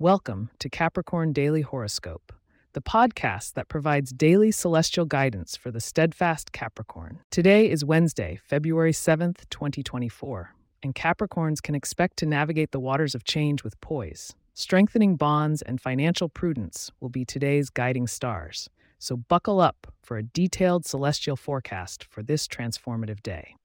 Welcome to Capricorn Daily Horoscope, the podcast that provides daily celestial guidance for the steadfast Capricorn. Today is Wednesday, February 7th, 2024, and Capricorns can expect to navigate the waters of change with poise. Strengthening bonds and financial prudence will be today's guiding stars, so buckle up for a detailed celestial forecast for this transformative day.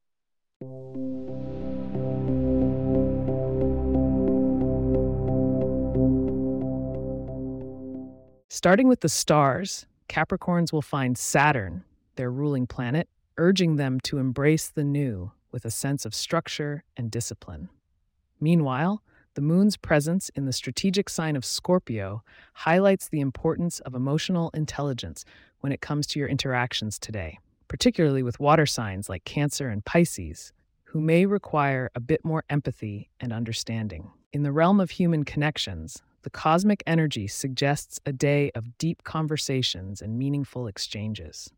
Starting with the stars, Capricorns will find Saturn, their ruling planet, urging them to embrace the new with a sense of structure and discipline. Meanwhile, the moon's presence in the strategic sign of Scorpio highlights the importance of emotional intelligence when it comes to your interactions today, particularly with water signs like Cancer and Pisces, who may require a bit more empathy and understanding. In the realm of human connections, the cosmic energy suggests a day of deep conversations and meaningful exchanges.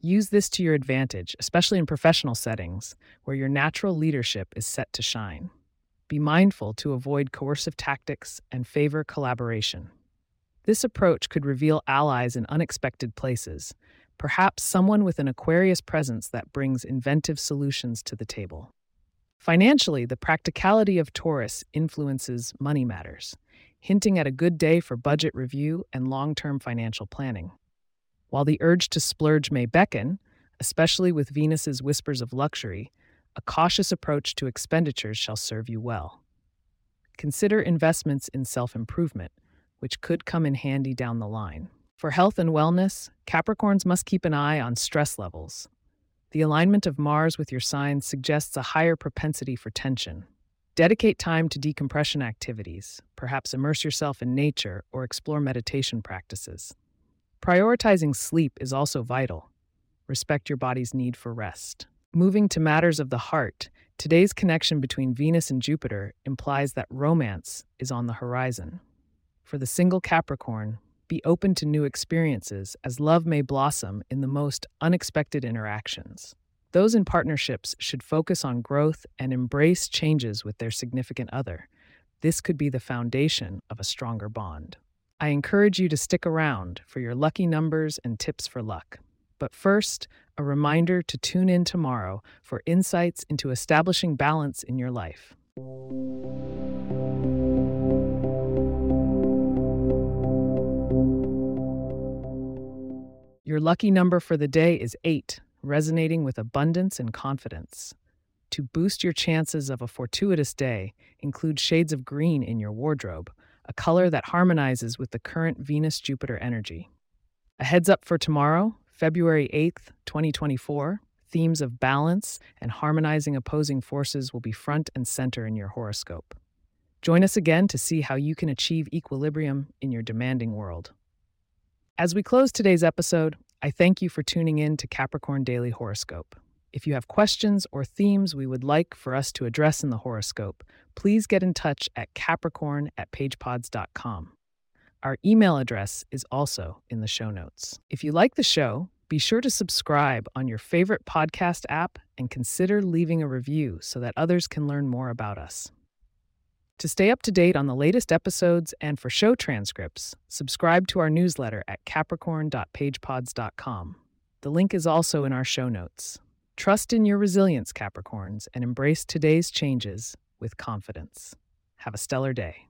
Use this to your advantage, especially in professional settings where your natural leadership is set to shine. Be mindful to avoid coercive tactics and favor collaboration. This approach could reveal allies in unexpected places, perhaps someone with an Aquarius presence that brings inventive solutions to the table. Financially, the practicality of Taurus influences money matters hinting at a good day for budget review and long term financial planning. While the urge to splurge may beckon, especially with Venus's whispers of luxury, a cautious approach to expenditures shall serve you well. Consider investments in self improvement, which could come in handy down the line. For health and wellness, Capricorns must keep an eye on stress levels. The alignment of Mars with your sign suggests a higher propensity for tension, Dedicate time to decompression activities, perhaps immerse yourself in nature or explore meditation practices. Prioritizing sleep is also vital. Respect your body's need for rest. Moving to matters of the heart, today's connection between Venus and Jupiter implies that romance is on the horizon. For the single Capricorn, be open to new experiences as love may blossom in the most unexpected interactions. Those in partnerships should focus on growth and embrace changes with their significant other. This could be the foundation of a stronger bond. I encourage you to stick around for your lucky numbers and tips for luck. But first, a reminder to tune in tomorrow for insights into establishing balance in your life. Your lucky number for the day is 8 resonating with abundance and confidence. To boost your chances of a fortuitous day, include shades of green in your wardrobe, a color that harmonizes with the current Venus Jupiter energy. A heads up for tomorrow, February 8th, 2024, themes of balance and harmonizing opposing forces will be front and center in your horoscope. Join us again to see how you can achieve equilibrium in your demanding world. As we close today's episode, I thank you for tuning in to Capricorn Daily Horoscope. If you have questions or themes we would like for us to address in the horoscope, please get in touch at capricorn at pagepods.com. Our email address is also in the show notes. If you like the show, be sure to subscribe on your favorite podcast app and consider leaving a review so that others can learn more about us. To stay up to date on the latest episodes and for show transcripts, subscribe to our newsletter at capricorn.pagepods.com. The link is also in our show notes. Trust in your resilience, Capricorns, and embrace today's changes with confidence. Have a stellar day.